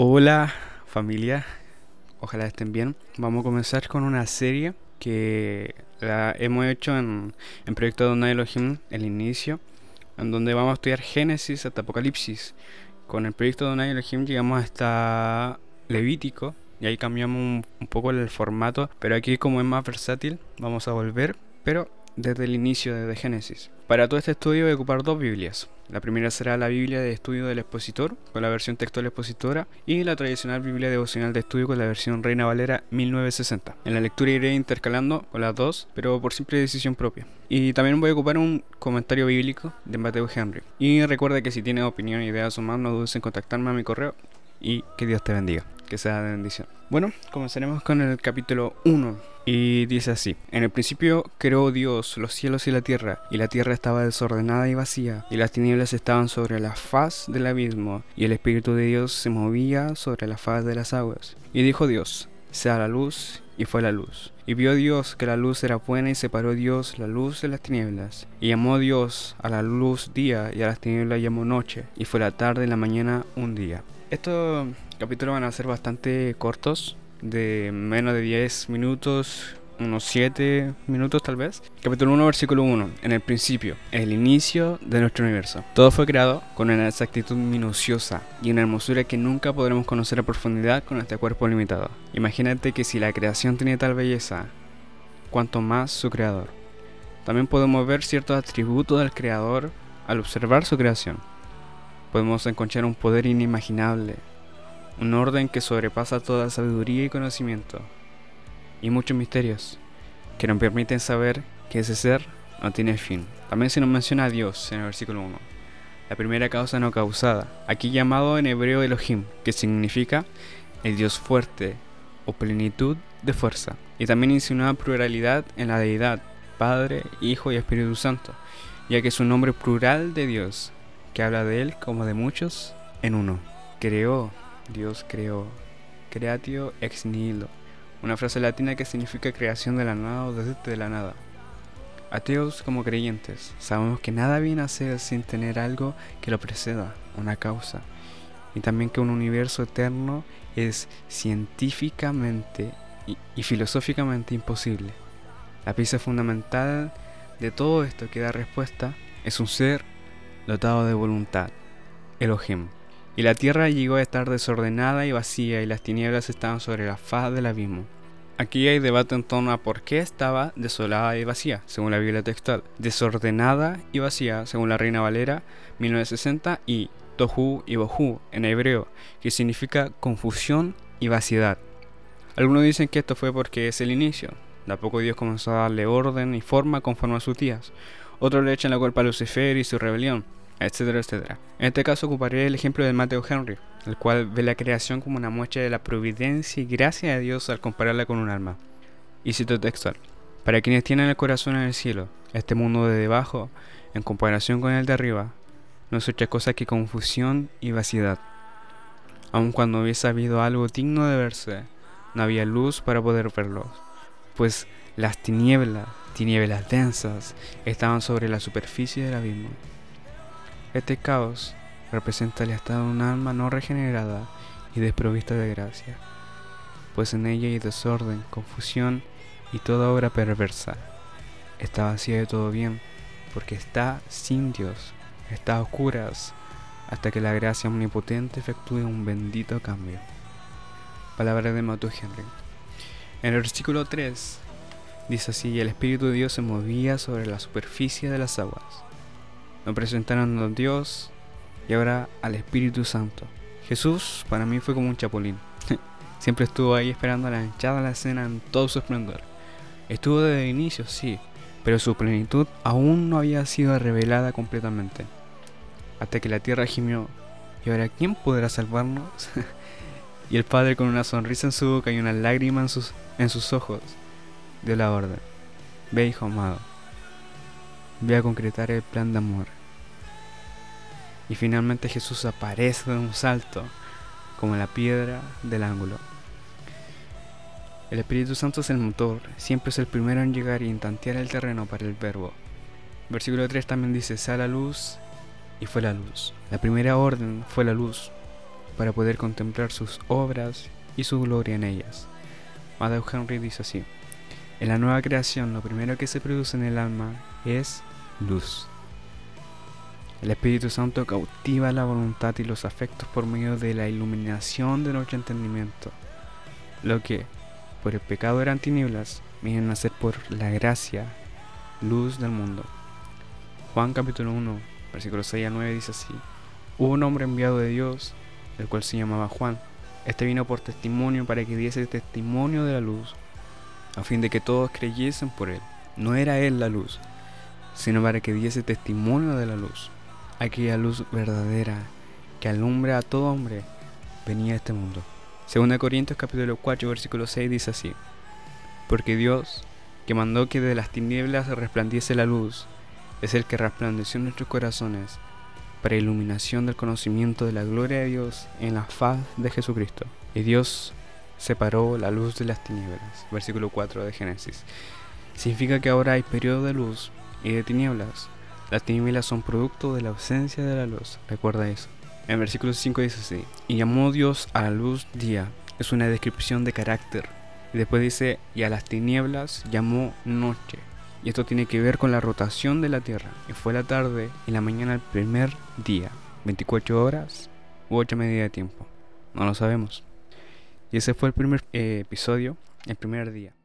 Hola familia, ojalá estén bien. Vamos a comenzar con una serie que la hemos hecho en, en Proyecto Donai Elohim, el inicio, en donde vamos a estudiar Génesis hasta Apocalipsis. Con el proyecto Donai Elohim llegamos hasta Levítico y ahí cambiamos un, un poco el formato, pero aquí como es más versátil vamos a volver, pero desde el inicio de Génesis. Para todo este estudio voy a ocupar dos Biblias. La primera será la Biblia de estudio del expositor, con la versión textual expositora, y la tradicional Biblia devocional de estudio con la versión Reina Valera 1960. En la lectura iré intercalando con las dos, pero por simple decisión propia. Y también voy a ocupar un comentario bíblico de Mateo Henry. Y recuerda que si tienes opinión, ideas o más, no dudes en contactarme a mi correo y que Dios te bendiga, que sea de bendición. Bueno, comenzaremos con el capítulo 1 y dice así, en el principio creó Dios los cielos y la tierra, y la tierra estaba desordenada y vacía, y las tinieblas estaban sobre la faz del abismo, y el Espíritu de Dios se movía sobre la faz de las aguas. Y dijo Dios, sea la luz, y fue la luz. Y vio Dios que la luz era buena y separó Dios la luz de las tinieblas. Y llamó Dios a la luz día y a las tinieblas llamó noche. Y fue la tarde y la mañana un día. Estos capítulos van a ser bastante cortos, de menos de 10 minutos, unos 7 minutos tal vez. Capítulo 1, versículo 1. En el principio, el inicio de nuestro universo. Todo fue creado con una exactitud minuciosa y una hermosura que nunca podremos conocer a profundidad con este cuerpo limitado. Imagínate que si la creación tenía tal belleza, cuanto más su creador. También podemos ver ciertos atributos del creador al observar su creación. Podemos encontrar un poder inimaginable, un orden que sobrepasa toda sabiduría y conocimiento, y muchos misterios que nos permiten saber que ese ser no tiene fin. También se nos menciona a Dios en el versículo 1, la primera causa no causada, aquí llamado en hebreo Elohim, que significa el Dios fuerte o plenitud de fuerza, y también insinúa pluralidad en la deidad, Padre, Hijo y Espíritu Santo, ya que es un nombre plural de Dios, que habla de Él como de muchos en uno. Creó Dios creó. Creatio ex nihilo. Una frase latina que significa creación de la nada o desde la nada. Ateos como creyentes, sabemos que nada viene a ser sin tener algo que lo preceda, una causa. Y también que un universo eterno es científicamente y, y filosóficamente imposible. La pieza fundamental de todo esto que da respuesta es un ser dotado de voluntad, Elohim. Y la tierra llegó a estar desordenada y vacía y las tinieblas estaban sobre la faz del abismo. Aquí hay debate en torno a por qué estaba desolada y vacía, según la Biblia textual. Desordenada y vacía, según la Reina Valera 1960 y Tohu y Bohu en hebreo, que significa confusión y vaciedad. Algunos dicen que esto fue porque es el inicio. De a poco Dios comenzó a darle orden y forma conforme a sus días. Otros le echan la culpa a Lucifer y su rebelión etcétera, etcétera. En este caso ocuparé el ejemplo de Mateo Henry, el cual ve la creación como una muestra de la providencia y gracia de Dios al compararla con un alma. Y cito textual. Para quienes tienen el corazón en el cielo, este mundo de debajo, en comparación con el de arriba, no es otra cosa que confusión y vaciedad. Aun cuando hubiese habido algo digno de verse, no había luz para poder verlo, pues las tinieblas, tinieblas densas, estaban sobre la superficie del abismo. Este caos representa el estado de un alma no regenerada y desprovista de gracia, pues en ella hay desorden, confusión y toda obra perversa. Está vacía de todo bien, porque está sin Dios, está a oscuras, hasta que la gracia omnipotente efectúe un bendito cambio. Palabra de Matthew Henry. En el versículo 3 dice así, el Espíritu de Dios se movía sobre la superficie de las aguas. Me presentaron a Dios y ahora al Espíritu Santo. Jesús para mí fue como un chapulín. Siempre estuvo ahí esperando a la hinchada la escena en todo su esplendor. Estuvo desde el inicio, sí, pero su plenitud aún no había sido revelada completamente. Hasta que la tierra gimió. ¿Y ahora quién podrá salvarnos? y el padre con una sonrisa en su boca y una lágrima en sus, en sus ojos dio la orden. Ve, hijo amado. Ve a concretar el plan de amor y finalmente Jesús aparece de un salto, como la piedra del ángulo. El Espíritu Santo es el motor, siempre es el primero en llegar y en tantear el terreno para el verbo. Versículo 3 también dice, sea la luz, y fue la luz. La primera orden fue la luz. para poder contemplar sus obras y su gloria en ellas. Matthew Henry dice así, en la nueva creación lo primero que se produce en el alma es luz. El Espíritu Santo cautiva la voluntad y los afectos por medio de la iluminación de nuestro entendimiento. Lo que, por el pecado eran tinieblas, vienen a ser por la gracia, luz del mundo. Juan capítulo 1, versículo 6 a 9 dice así, Hubo un hombre enviado de Dios, el cual se llamaba Juan. Este vino por testimonio para que diese testimonio de la luz, a fin de que todos creyesen por él. No era él la luz, sino para que diese testimonio de la luz. Aquella luz verdadera que alumbra a todo hombre venía a este mundo. Segunda Corintios capítulo 4 versículo 6 dice así: Porque Dios, que mandó que de las tinieblas resplandiese la luz, es el que resplandeció en nuestros corazones para iluminación del conocimiento de la gloria de Dios en la faz de Jesucristo. Y Dios separó la luz de las tinieblas. Versículo 4 de Génesis. Significa que ahora hay periodo de luz y de tinieblas. Las tinieblas son producto de la ausencia de la luz. Recuerda eso. En versículo 5 dice así. Y llamó Dios a la luz día. Es una descripción de carácter. Y después dice, y a las tinieblas llamó noche. Y esto tiene que ver con la rotación de la Tierra. Y fue la tarde y la mañana el primer día. 24 horas u 8 medidas de tiempo. No lo sabemos. Y ese fue el primer eh, episodio, el primer día.